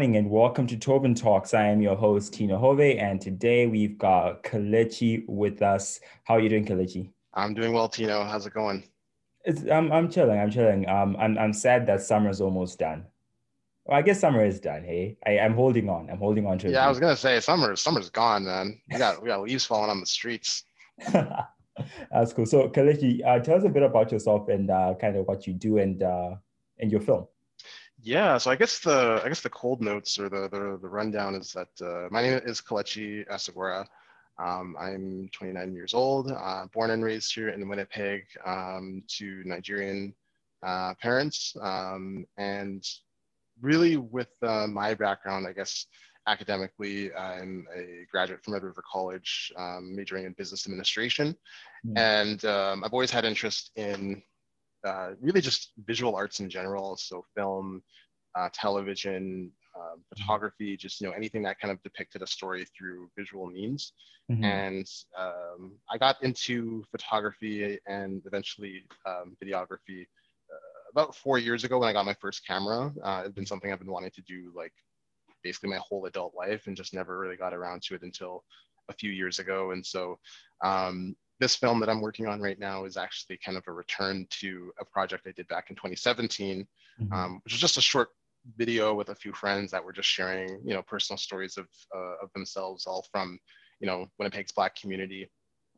morning and welcome to Tobin Talks. I am your host, Tino Hove, and today we've got Kelechi with us. How are you doing, Kelechi? I'm doing well, Tino. How's it going? It's, I'm, I'm chilling. I'm chilling. Um, I'm, I'm sad that summer's almost done. Well, I guess summer is done. Hey, I, I'm holding on. I'm holding on to. It. Yeah, I was gonna say summer. Summer's gone, man. We got we got leaves falling on the streets. That's cool. So, Kelechi, uh, tell us a bit about yourself and uh, kind of what you do and uh, and your film. Yeah, so I guess the I guess the cold notes or the the, the rundown is that uh, my name is Kelechi Asagwara. Um, I'm 29 years old, uh, born and raised here in Winnipeg um, to Nigerian uh, parents, um, and really with uh, my background, I guess academically, I'm a graduate from Red River College, um, majoring in business administration, mm. and um, I've always had interest in uh, really just visual arts in general. So film, uh, television, uh, photography, just you know anything that kind of depicted a story through visual means. Mm-hmm. And um, I got into photography and eventually um, videography uh, about four years ago when I got my first camera. Uh, it's been something I've been wanting to do like basically my whole adult life and just never really got around to it until a few years ago. And so um, this film that I'm working on right now is actually kind of a return to a project I did back in 2017, mm-hmm. um, which was just a short video with a few friends that were just sharing, you know, personal stories of, uh, of themselves, all from, you know, Winnipeg's Black community.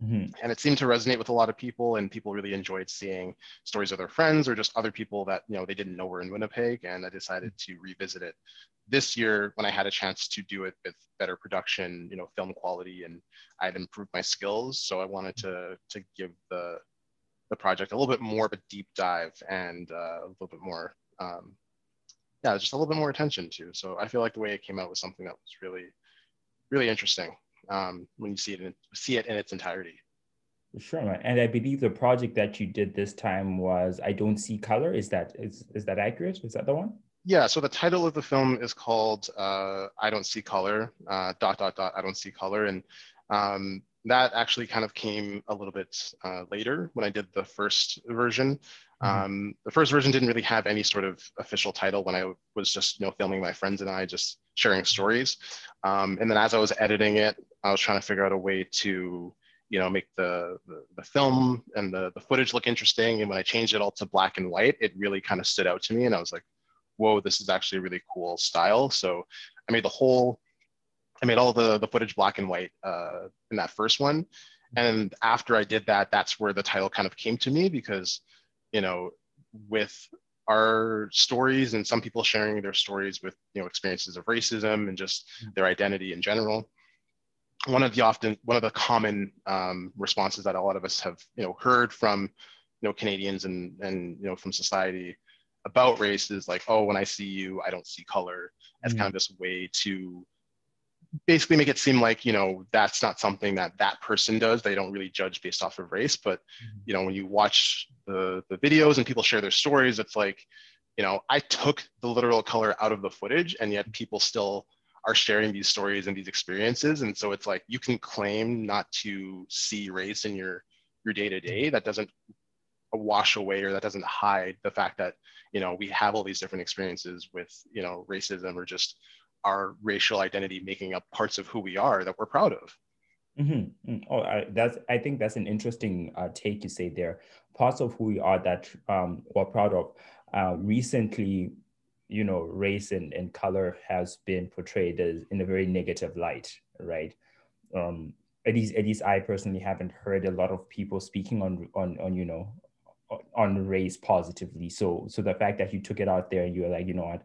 Mm-hmm. And it seemed to resonate with a lot of people, and people really enjoyed seeing stories of their friends or just other people that you know they didn't know were in Winnipeg. And I decided to revisit it this year when I had a chance to do it with better production, you know, film quality, and I had improved my skills. So I wanted to to give the the project a little bit more of a deep dive and uh, a little bit more, um, yeah, just a little bit more attention to. So I feel like the way it came out was something that was really, really interesting um, when you see it in, see it in its entirety. Sure. And I believe the project that you did this time was "I Don't See Color." Is that is is that accurate? Is that the one? Yeah, so the title of the film is called uh, "I Don't See Color." Uh, dot dot dot. I don't see color, and um, that actually kind of came a little bit uh, later when I did the first version. Mm-hmm. Um, the first version didn't really have any sort of official title when I was just you know filming my friends and I just sharing stories. Um, and then as I was editing it, I was trying to figure out a way to you know make the, the, the film and the, the footage look interesting. And when I changed it all to black and white, it really kind of stood out to me, and I was like, whoa, this is actually a really cool style. So I made the whole, I made all the, the footage black and white uh, in that first one. And after I did that, that's where the title kind of came to me because, you know, with our stories and some people sharing their stories with, you know, experiences of racism and just their identity in general. One of the often, one of the common um, responses that a lot of us have, you know, heard from, you know, Canadians and, and, you know, from society about race is like, oh, when I see you, I don't see color. As mm kind of this way to basically make it seem like you know that's not something that that person does. They don't really judge based off of race but mm you know when you watch the the videos and people share their stories it's like you know i took the literal color out of the footage and yet people still are sharing these stories and these experiences. And so it's like you can claim not to see race in your your day to day that doesn't wash away or that doesn't hide the fact that you know we have all these different experiences with you know racism or just our racial identity making up parts of who we are that we're proud of mm-hmm. Mm. oh I, that's i think that's an interesting uh, take you say there parts of who we are that um, we're proud of uh, recently you know race and, and color has been portrayed as in a very negative light right um, at least at least i personally haven't heard a lot of people speaking on on on you know on race positively. So so the fact that you took it out there and you're like, you know what,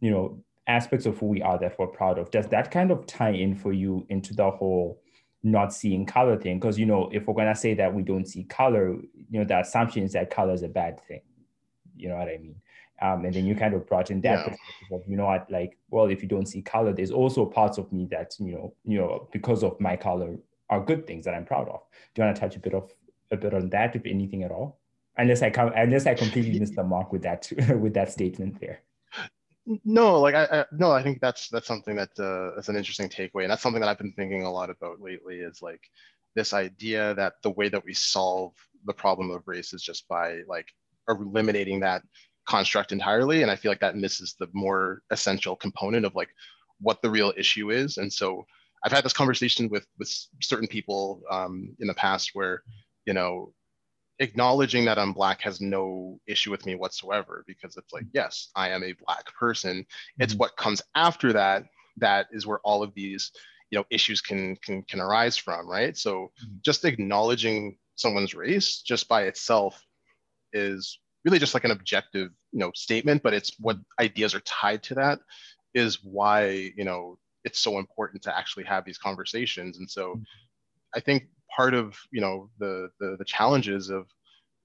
you know, aspects of who we are that we're proud of, does that kind of tie in for you into the whole not seeing color thing? Because you know, if we're gonna say that we don't see color, you know, the assumption is that color is a bad thing. You know what I mean? Um, and then you kind of brought in that yeah. perspective of, you know what, like, well, if you don't see color, there's also parts of me that, you know, you know, because of my color are good things that I'm proud of. Do you want to touch a bit of a bit on that, if anything at all? unless I come unless I completely missed the mark with that with that statement there. No, like I, I no, I think that's that's something that uh, that's an interesting takeaway, and that's something that I've been thinking a lot about lately. Is like this idea that the way that we solve the problem of race is just by like eliminating that construct entirely. And I feel like that misses the more essential component of like what the real issue is. And so I've had this conversation with with certain people um, in the past where, you know, acknowledging that I'm black has no issue with me whatsoever because it's like, yes, I am a black person. Mm-hmm. It's what comes after that that is where all of these, you know, issues can can can arise from, right? So mm-hmm. just acknowledging someone's race just by itself is really just like an objective, you know, statement, but it's what ideas are tied to that is why, you know, it's so important to actually have these conversations. And so mm-hmm. I think part of you know the the, the challenges of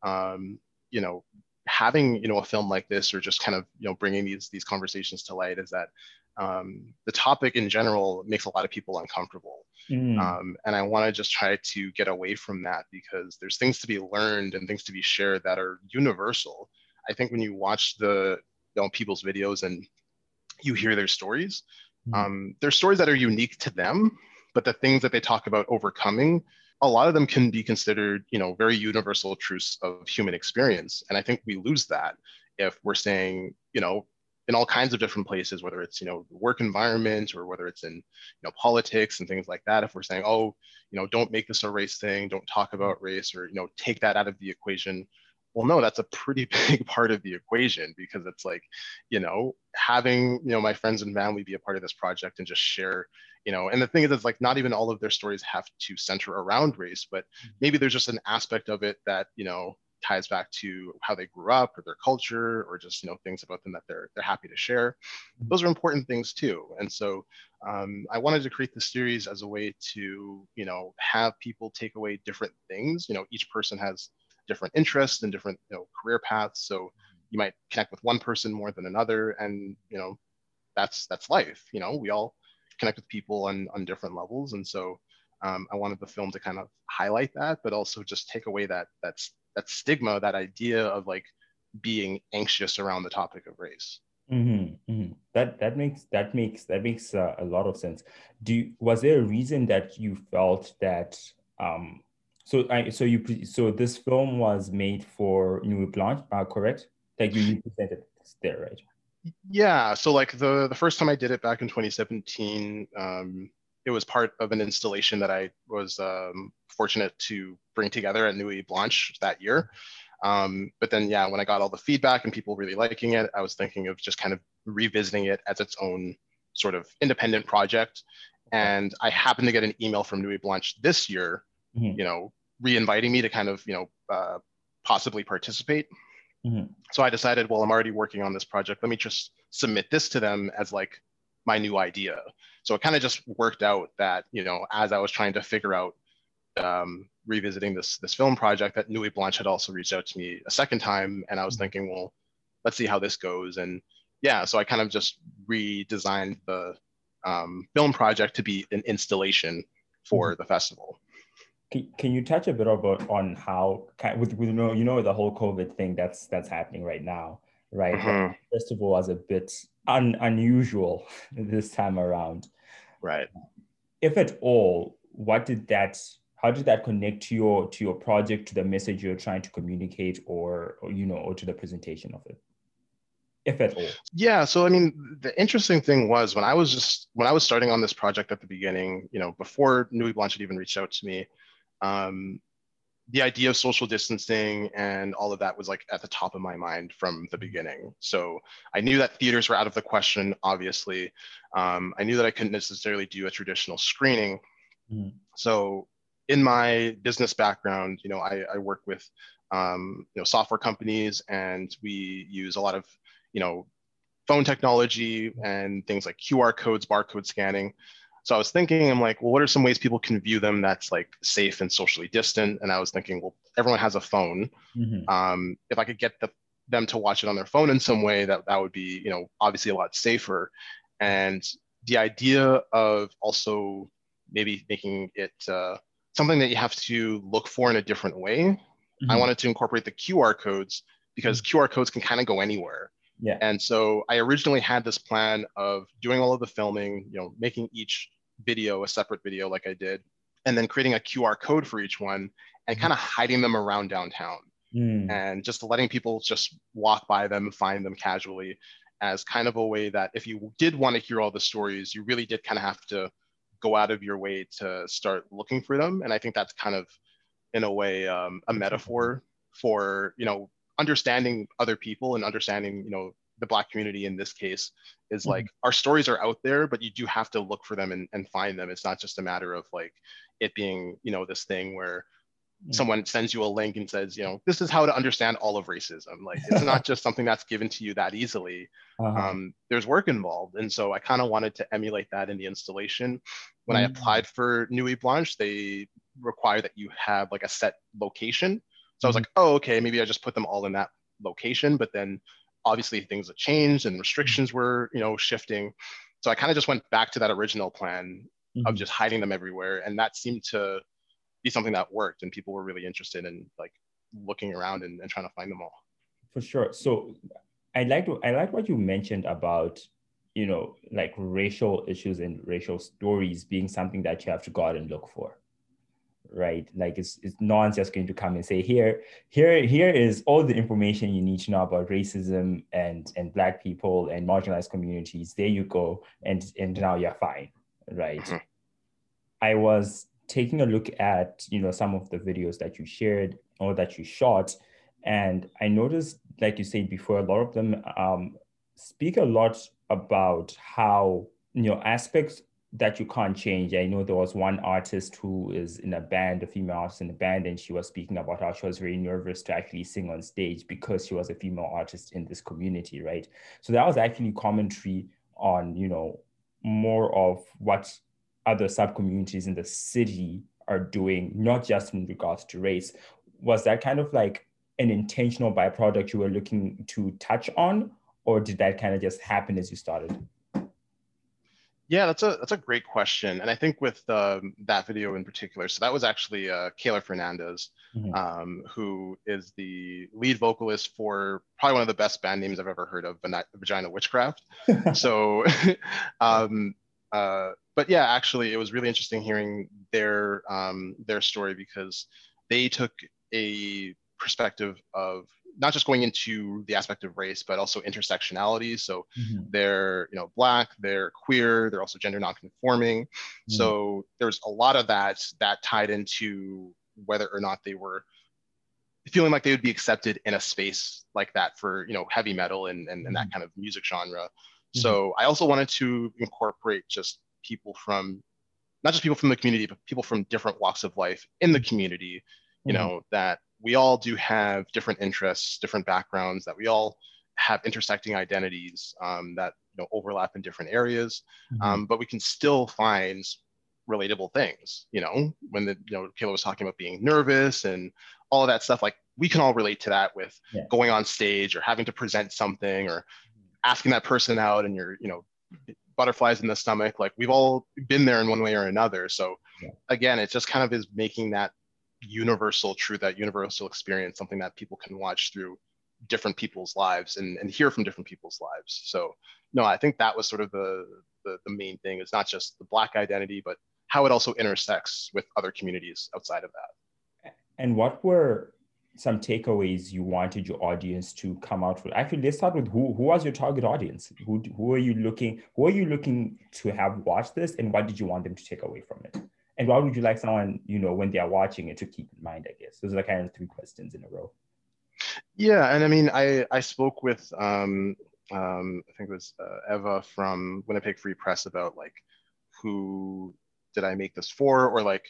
um, you know having you know a film like this or just kind of you know bringing these these conversations to light is that um, the topic in general makes a lot of people uncomfortable mm. um, and i want to just try to get away from that because there's things to be learned and things to be shared that are universal i think when you watch the you know people's videos and you hear their stories mm. um, there's stories that are unique to them but the things that they talk about overcoming a lot of them can be considered, you know, very universal truths of human experience. And I think we lose that if we're saying, you know, in all kinds of different places, whether it's, you know, work environment or whether it's in, you know, politics and things like that. If we're saying, oh, you know, don't make this a race thing, don't talk about race or, you know, take that out of the equation. Well, no, that's a pretty big part of the equation because it's like, you know, having, you know, my friends and family be a part of this project and just share, you know and the thing is it's like not even all of their stories have to center around race but mm-hmm. maybe there's just an aspect of it that you know ties back to how they grew up or their culture or just you know things about them that they're they're happy to share mm-hmm. those are important things too and so um, i wanted to create the series as a way to you know have people take away different things you know each person has different interests and different you know career paths so you might connect with one person more than another and you know that's that's life you know we all connect with people on, on different levels. And so um, I wanted the film to kind of highlight that, but also just take away that that's that stigma, that idea of like being anxious around the topic of race. Mm-hmm, mm-hmm. That that makes that makes that makes uh, a lot of sense. Do you, was there a reason that you felt that? Um, so I so you so this film was made for Nuit Blanche, uh, correct? Like you, you presented there, right? Yeah. So like the the first time I did it back in 2017, um, it was part of an installation that I was um, fortunate to bring together at Nuit Blanche that year. Um, but then, yeah, when I got all the feedback and people really liking it, I was thinking of just kind of revisiting it as its own sort of independent project. And I happened to get an email from Nuit Blanche this year, mm-hmm. you know, re-inviting me to kind of, you know, uh, possibly participate. Mm-hmm. So I decided, well, I'm already working on this project. Let me just submit this to them as like my new idea. So it kind of just worked out that, you know, as I was trying to figure out um, revisiting this this film project, that Nuit Blanche had also reached out to me a second time, and I was mm-hmm. thinking, well, let's see how this goes. And yeah, so I kind of just redesigned the um, film project to be an installation for mm-hmm. the festival. Can, can you touch a bit about on how with, with you know you know the whole COVID thing that's that's happening right now, right? Mm-hmm. The festival was a bit un, unusual this time around, right? If at all, what did that? How did that connect to your to your project, to the message you're trying to communicate, or, or you know, or to the presentation of it? if at all yeah so i mean the interesting thing was when i was just when i was starting on this project at the beginning you know before Nuit Blanche had even reached out to me um, the idea of social distancing and all of that was like at the top of my mind from the beginning. So I knew that theaters were out of the question, obviously. Um, I knew that I couldn't necessarily do a traditional screening. Mm. So in my business background, you know, I, I work with, um, you know, software companies and we use a lot of, you know, phone technology and things like QR codes, barcode scanning. So I was thinking, I'm like, well, what are some ways people can view them that's like safe and socially distant? And I was thinking, well, everyone has a phone. Mm-hmm. Um, if I could get the, them to watch it on their phone in some way, that that would be, you know, obviously a lot safer. And the idea of also maybe making it uh, something that you have to look for in a different way. Mm-hmm. I wanted to incorporate the QR codes because mm-hmm. QR codes can kind of go anywhere. Yeah. And so I originally had this plan of doing all of the filming, you know, making each video a separate video like I did, and then creating a QR code for each one and mm-hmm. kind of hiding them around downtown. mm. and just letting people just walk by them, find them casually as kind of a way that if you did want to hear all the stories, you really did kind of have to go out of your way to start looking for them. And I think that's kind of, in a way, um, a metaphor for you know understanding other people and understanding you know the black community in this case is like mm-hmm. our stories are out there but you do have to look for them and, and find them it's not just a matter of like it being you know this thing where mm-hmm. someone sends you a link and says you know this is how to understand all of racism like it's not just something that's given to you that easily uh-huh. um, there's work involved and so i kind of wanted to emulate that in the installation when mm-hmm. i applied for nuit blanche they require that you have like a set location so I was like, oh, okay, maybe I just put them all in that location. But then obviously things have changed and restrictions were, you know, shifting. So I kind of just went back to that original plan mm-hmm. of just hiding them everywhere. And that seemed to be something that worked and people were really interested in like looking around and, and trying to find them all. For sure. So I like to I like what you mentioned about you know like racial issues and racial stories being something that you have to go out and look for right? Like it's, it's no one's just going to come and say, here, here, here is all the information you need to know about racism and and black people and marginalized communities. There you go, and and now you're fine, right? Mm-hmm. I was taking a look at you know some of the videos that you shared or that you shot, and I noticed, like you said before, a lot of them um, speak a lot about how you know aspects that you can't change. I know there was one artist who is in a band, a female artist in a band, and she was speaking about how she was very nervous to actually sing on stage because she was a female artist in this community, right? So that was actually commentary on, you know, more of what other sub communities in the city are doing, not just in regards to race. Was that kind of like an intentional byproduct you were looking to touch on, or did that kind of just happen as you started? Yeah, that's a that's a great question, and I think with um, that video in particular, so that was actually uh, Kayla Fernandez, mm-hmm. um, who is the lead vocalist for probably one of the best band names I've ever heard of, Vagina Witchcraft. so, um, uh, but yeah, actually, it was really interesting hearing their um, their story because they took a perspective of not just going into the aspect of race, but also intersectionality. So mm-hmm. they're you know black, they're queer, they're also gender nonconforming. Mm-hmm. So there's a lot of that that tied into whether or not they were feeling like they would be accepted in a space like that for you know heavy metal and and, and that mm-hmm. kind of music genre. Mm-hmm. So I also wanted to incorporate just people from not just people from the community, but people from different walks of life in the community, you mm-hmm. know, that we all do have different interests, different backgrounds, that we all have intersecting identities um, that you know overlap in different areas, mm-hmm. um, but we can still find relatable things. You know, when the you know Kayla was talking about being nervous and all of that stuff, like we can all relate to that with yeah. going on stage or having to present something or asking that person out and you're you know butterflies in the stomach like we've all been there in one way or another so yeah. again it just kind of is making that universal truth, that universal experience, something that people can watch through different people's lives and, and hear from different people's lives. So no, I think that was sort of the, the, the main thing is not just the black identity, but how it also intersects with other communities outside of that. And what were some takeaways you wanted your audience to come out with? Actually, let's start with who who was your target audience? Who who are you looking who are you looking to have watch this and what did you want them to take away from it? And why would you like someone, you know, when they are watching it to keep in mind, I guess? Those are the kind of three questions in a row. Yeah. And I mean, I, I spoke with, um, um, I think it was uh, Eva from Winnipeg Free Press about like, who did I make this for? Or like,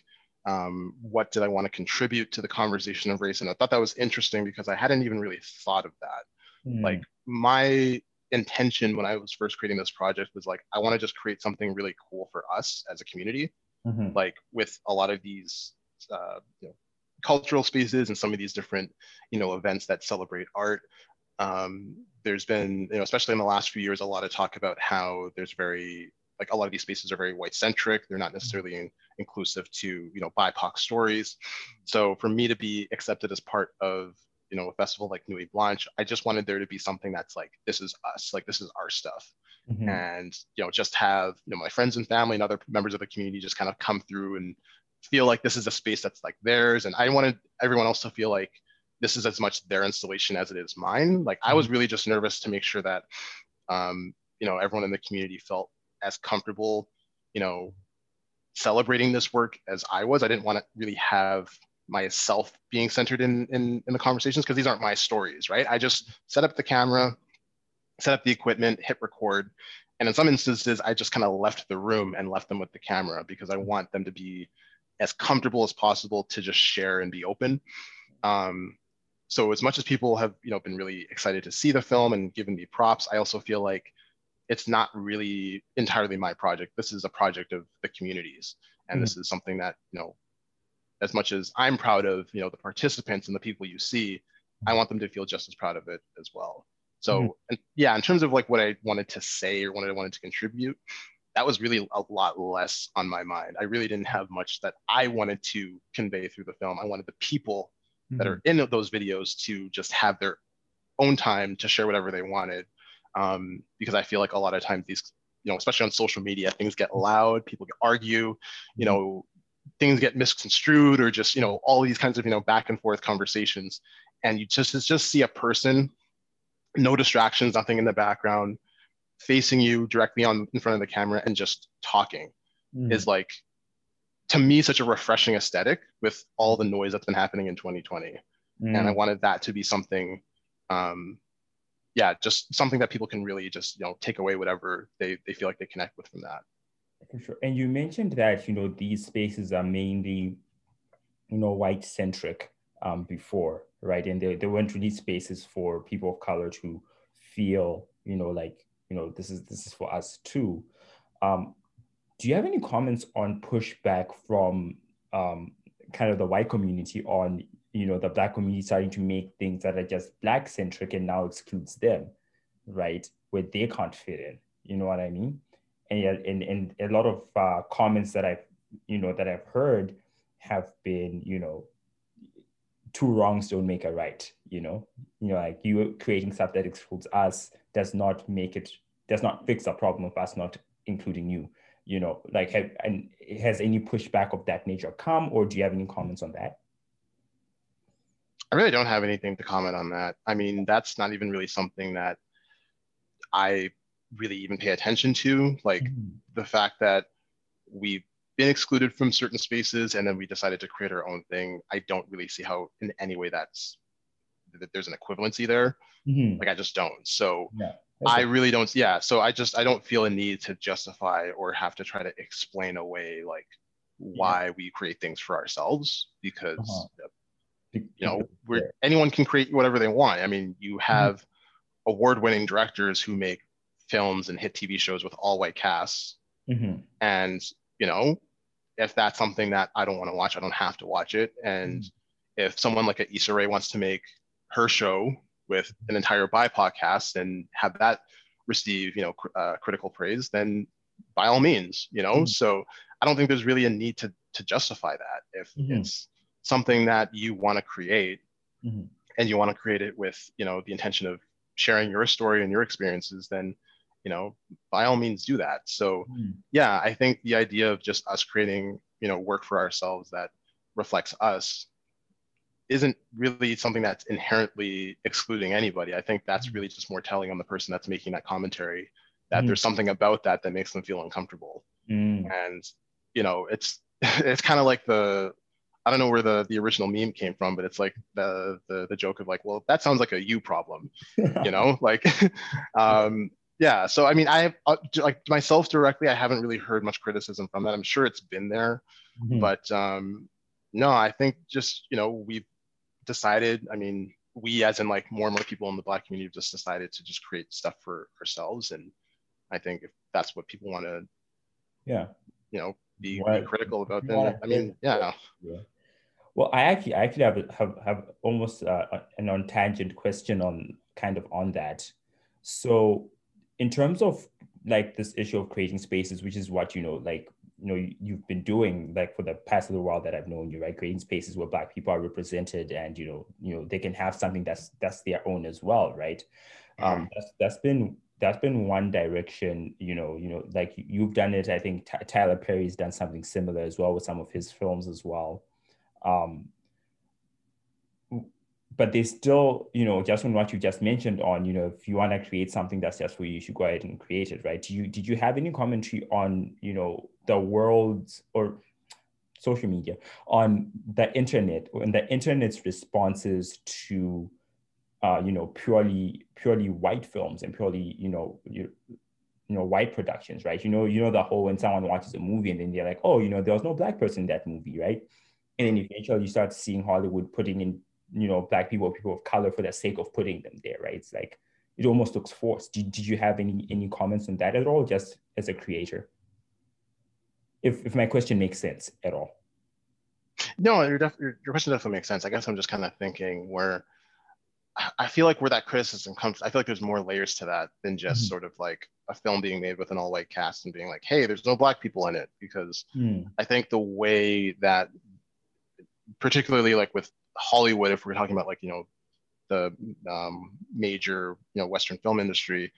um, what did I want to contribute to the conversation of race? And I thought that was interesting because I hadn't even really thought of that. Mm. Like my intention when I was first creating this project was like, I want to just create something really cool for us as a community mm-hmm. like with a lot of these uh, you know, cultural spaces and some of these different you know events that celebrate art. Um, there's been you know especially in the last few years a lot of talk about how there's very like a lot of these spaces are very white centric they're not necessarily in, inclusive to you know bipoc stories. So for me to be accepted as part of you know a festival like nuit blanche i just wanted there to be something that's like this is us like this is our stuff mm-hmm. and you know just have you know my friends and family and other members of the community just kind of come through and feel like this is a space that's like theirs and i wanted everyone else to feel like this is as much their installation as it is mine. Like I was mm-hmm. really just nervous to make sure that, um, you know, everyone in the community felt as comfortable, you know, celebrating this work as I was. I didn't want to really have myself being centered in in, in the conversations because these aren't my stories, right? I just set up the camera, set up the equipment, hit record, and in some instances, I just kind of left the room and left them with the camera because I want them to be as comfortable as possible to just share and be open. Um, so as much as people have you know been really excited to see the film and given me props, I also feel like it's not really entirely my project. This is a project of the communities, and mm-hmm. this is something that you know, as much as I'm proud of you know the participants and the people you see, I want them to feel just as proud of it as well. So mm-hmm. and yeah, in terms of like what I wanted to say or what I wanted to contribute, that was really a lot less on my mind. I really didn't have much that I wanted to convey through the film. I wanted the people mm-hmm. that are in those videos to just have their own time to share whatever they wanted. Um, because I feel like a lot of times these, you know, especially on social media, things get loud, people get argue, you mm-hmm. know, things get misconstrued or just, you know, all these kinds of, you know, back and forth conversations. And you just, just see a person, no distractions, nothing in the background, facing you directly on in front of the camera and just talking mm. is like to me such a refreshing aesthetic with all the noise that's been happening in 2020 mm. and i wanted that to be something um, yeah just something that people can really just you know take away whatever they, they feel like they connect with from that. For sure. And you mentioned that you know these spaces are mainly you know white centric um, before right? And there, they weren't really spaces for people of color to feel you know like you know this is this is for us too. Um, do you have any comments on pushback from um, kind of the white community on you know the black community starting to make things that are just black centric and now excludes them right where they can't fit in? You know what i mean? And and, and a lot of uh, comments that i've you know that i've heard have been you know two wrongs don't make a right you know you know like you creating stuff that excludes us does not make it does not fix the problem of us not including you you know, like have, and has any pushback of that nature come, or do you have any comments on that? I really don't have anything to comment on that. I mean, that's not even really something that I really even pay attention to. Like mm-hmm. the fact that we've been excluded from certain spaces and then we decided to create our own thing. I don't really see how in any way that's that there's an equivalency there. Mm-hmm. Like I just don't. So yeah. I really don't. Yeah. So I just I don't feel a need to justify or have to try to explain away like why yeah. we create things for ourselves because uh-huh. you know we're anyone can create whatever they want. I mean, you mm-hmm. have mm-hmm. award-winning directors who make films and hit TV shows with all white casts, mm-hmm. and you know if that's something that I don't want to watch, I don't have to watch it. And mm-hmm. if someone like a Issa Rae wants to make her show with an entire BIPOC cast and have that receive you know cr- uh, critical praise, then by all means, you know. Mm-hmm. So I don't think there's really a need to to justify that if mm-hmm. it's something that you want to create mm-hmm. and you want to create it with you know the intention of sharing your story and your experiences then you know by all means do that so mm. yeah i think the idea of just us creating you know work for ourselves that reflects us isn't really something that's inherently excluding anybody. I think that's mm. really just more telling on the person that's making that commentary that mm. there's something about that that makes them feel uncomfortable. Mm. And you know, it's it's kind of like the I don't know where the the original meme came from, but it's like the the the joke of like, well, that sounds like a you problem, you know, like um yeah so i mean i have uh, like myself directly i haven't really heard much criticism from that i'm sure it's been there mm-hmm. but um no i think just you know we've decided, I mean, we as in like more and more people in the black community have just decided to just create stuff for ourselves. And I think if that's what people want to, yeah, you know, be, be critical about, then I mean, yeah. yeah. Well, I actually, I actually have have, have almost uh, an on tangent question on kind of on that. So, in terms of like this issue of creating spaces, which is what you know, like you know you've been doing like for the past little while that I've known you, right? Creating spaces where Black people are represented, and you know, you know, they can have something that's that's their own as well, right? Um, that's that's been that's been one direction. You know, you know, like you've done it. I think T- Tyler Perry's done something similar as well with some of his films as well. Um, but they still, you know, just on what you just mentioned on, you know, if you want to create something that's just for you, you should go ahead and create it, right? Do you did you have any commentary on, you know, the world's or social media on the internet and the internet's responses to uh, you know purely purely white films and purely you know you, you know white productions right you know you know the whole when someone watches a movie and then they're like oh you know there was no black person in that movie right and then eventually you start seeing hollywood putting in you know black people people of color for the sake of putting them there right? It's like it almost looks forced. Did, did you have any any comments on that at all just as a creator? If if my question makes sense at all. No your, def- your, your question definitely makes sense. I guess i'm just kind of thinking where i feel like where that criticism comes i feel like there's more layers to that than just mm-hmm. sort of like a film being made with an all-white cast and being like hey there's no black people in it because mm. i think the way that particularly like with hollywood if we're talking about like you know the um, major you know western film industry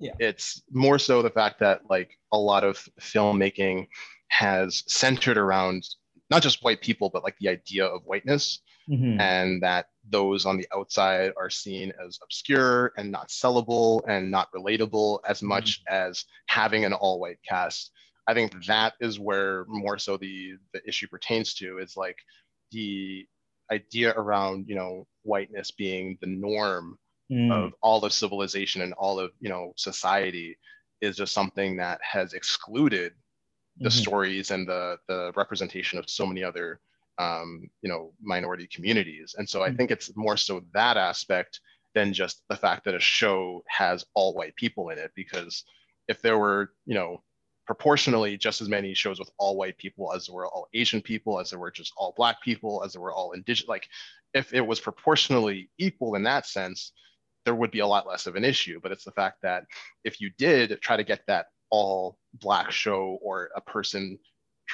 yeah. it's more so the fact that like a lot of filmmaking has centered around not just white people, but like the idea of whiteness, mm-hmm. and that those on the outside are seen as obscure and not sellable and not relatable as mm-hmm. much mm-hmm. as having an all white cast. I think that is where more so the the issue pertains to is like the idea around you know whiteness being the norm mm. of all of civilization and all of you know society is just something that has excluded the mm-hmm. stories and the the representation of so many other um, you know minority communities and so i mm-hmm. think it's more so that aspect than just the fact that a show has all white people in it because if there were you know proportionally just as many shows with all white people as there were all asian people as there were just all black people as there were all indigenous like if it was proportionally equal in that sense there would be a lot less of an issue. But it's the fact that if you did try to get that all black show or a person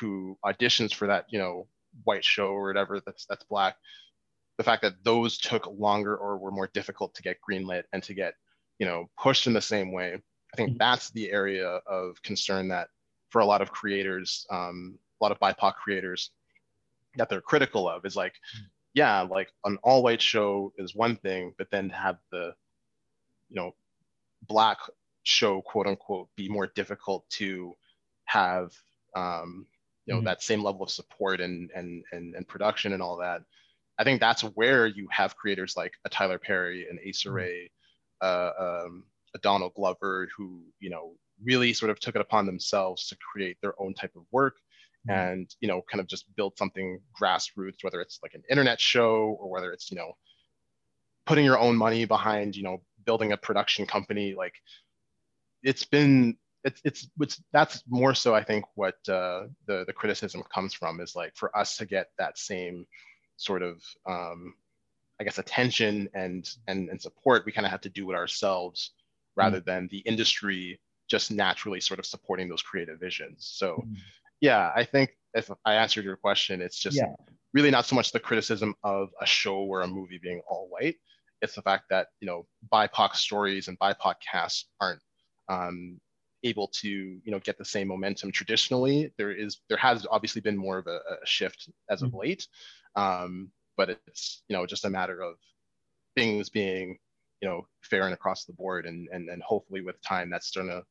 who auditions for that you know white show or whatever that's that's black the fact that those took longer or were more difficult to get greenlit and to get you know pushed in the same way i think mm-hmm. that's the area of concern that for a lot of creators um, a lot of bipoc creators that they're critical of is like mm-hmm. yeah like an all white show is one thing but then have the you know black show quote unquote be more difficult to have um, you know mm-hmm. that same level of support and, and and and production and all that i think that's where you have creators like a tyler perry and Issa mm-hmm. Uh, um, a donald glover who you know really sort of took it upon themselves to create their own type of work mm-hmm. and you know kind of just build something grassroots whether it's like an internet show or whether it's you know putting your own money behind you know building a production company like it's been it's it's it's that's more so I think what uh, the the criticism comes from is like for us to get that same sort of um, I guess attention and and and support we kind of have to do it ourselves rather mm than the industry just naturally sort of supporting those creative visions. So mm yeah, I think if I answered your question, it's just yeah. really not so much the criticism of a show or a movie being all white. It's the fact that you know BIPOC stories and BIPOC casts aren't um, able to you know get the same momentum traditionally there is there has obviously been more of a, a shift as of mm-hmm. late um, but it's you know just a matter of things being you know fair and across the board and and, and hopefully with time that's going to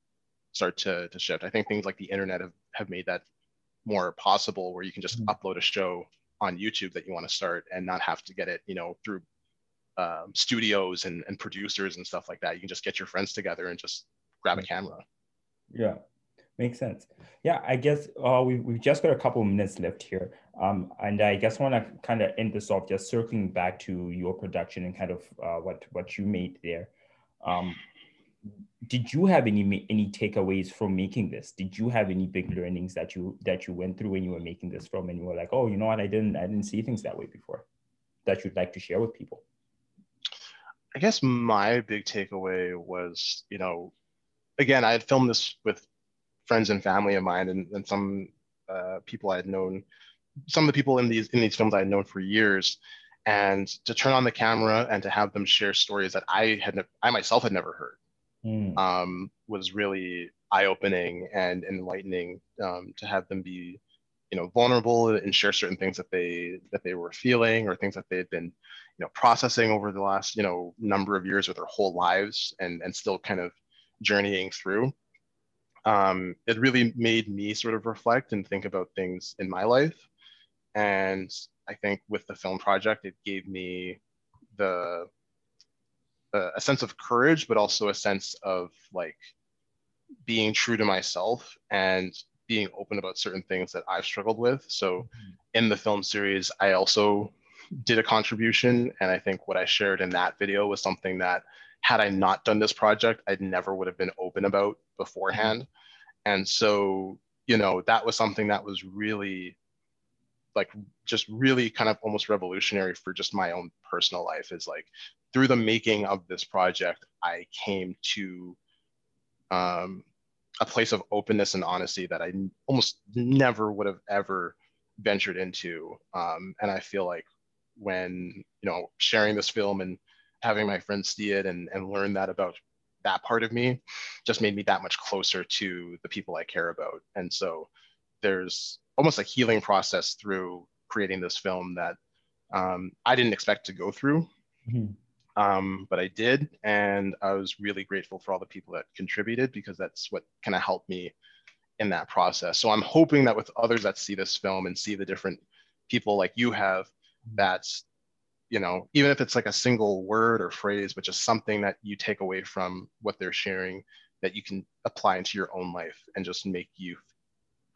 start to, to shift i think things like the internet have, have made that more possible where you can just mm-hmm. upload a show on youtube that you want to start and not have to get it you know through um, studios and, and producers and stuff like that you can just get your friends together and just grab a mm. camera. Yeah, makes sense. Yeah, I guess uh, we, we've just got a couple of minutes left here. Um, and I guess want to kind of end this off just circling back to your production and kind of uh, what, what you made there. Um, did you have any any takeaways from making this? Did you have any big learnings that you that you went through when you were making this film and you were like, oh, you know what, I didn't I didn't see things that way before, that you'd like to share with people? I guess my big takeaway was, you know, again, I had filmed this with friends and family of mine, and, and some uh, people I had known. Some of the people in these in these films I had known for years, and to turn on the camera and to have them share stories that I had ne- I myself had never heard mm. um, was really eye opening and enlightening. Um, to have them be, you know, vulnerable and share certain things that they that they were feeling or things that they had been you know processing over the last you know number of years or their whole lives and and still kind of journeying through um, it really made me sort of reflect and think about things in my life and i think with the film project it gave me the a sense of courage but also a sense of like being true to myself and being open about certain things that I've struggled with. So mm-hmm. in the film series, I also did a contribution. And I think what I shared in that video was something that had I not done this project, I never would have been open about beforehand. Mm-hmm. And so, you know, that was something that was really like just really kind of almost revolutionary for just my own personal life is like through the making of this project, I came to um, a place of openness and honesty that I almost never would have ever ventured into. Um, and I feel like when, you know, sharing this film and having my friends see it and, and learn that about that part of me just made me that much closer to the people I care about. And so there's almost a healing process through creating this film that um, I didn't expect to go through. Mm-hmm um, but I did, and I was really grateful for all the people that contributed because that's what kind of helped me in that process. So I'm hoping that with others that see this film and see the different people like you have, that's you know, even if it's like a single word or phrase, but just something that you take away from what they're sharing that you can apply into your own life and just make you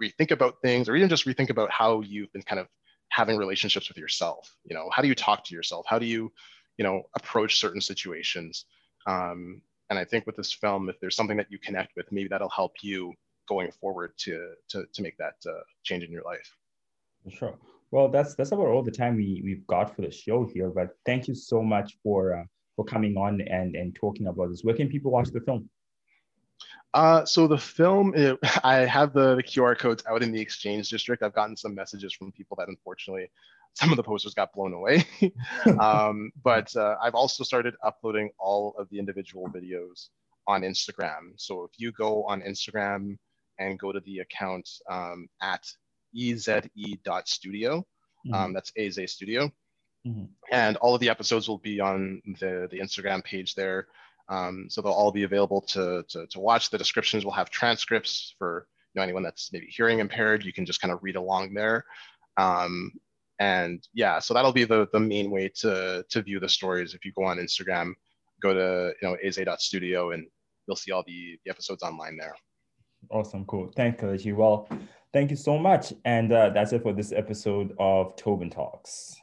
rethink about things or even just rethink about how you've been kind of having relationships with yourself. You know, how do you talk to yourself? How do you you know approach certain situations um, and i think with this film if there's something that you connect with maybe that'll help you going forward to to, to make that uh, change in your life sure well that's that's about all the time we we've got for the show here but thank you so much for uh, for coming on and and talking about this where can people watch the film uh, so the film, it, I have the, the QR codes out in the exchange district. I've gotten some messages from people that unfortunately some of the posters got blown away. um, but uh, I've also started uploading all of the individual videos on Instagram. So if you go on Instagram and go to the account um, at eze.studio, mm-hmm. um, that's AZ Studio, mm-hmm. and all of the episodes will be on the, the Instagram page there. Um, so they'll all be available to, to, to watch. The descriptions will have transcripts for you know, anyone that's maybe hearing impaired. You can just kind of read along there. Um, and yeah so that'll be the the main way to to view the stories if you go on instagram go to you know aza.studio and you'll see all the, the episodes online there awesome cool thanks Kelechi. well thank you so much. And uh, that's it for this episode of tobin talks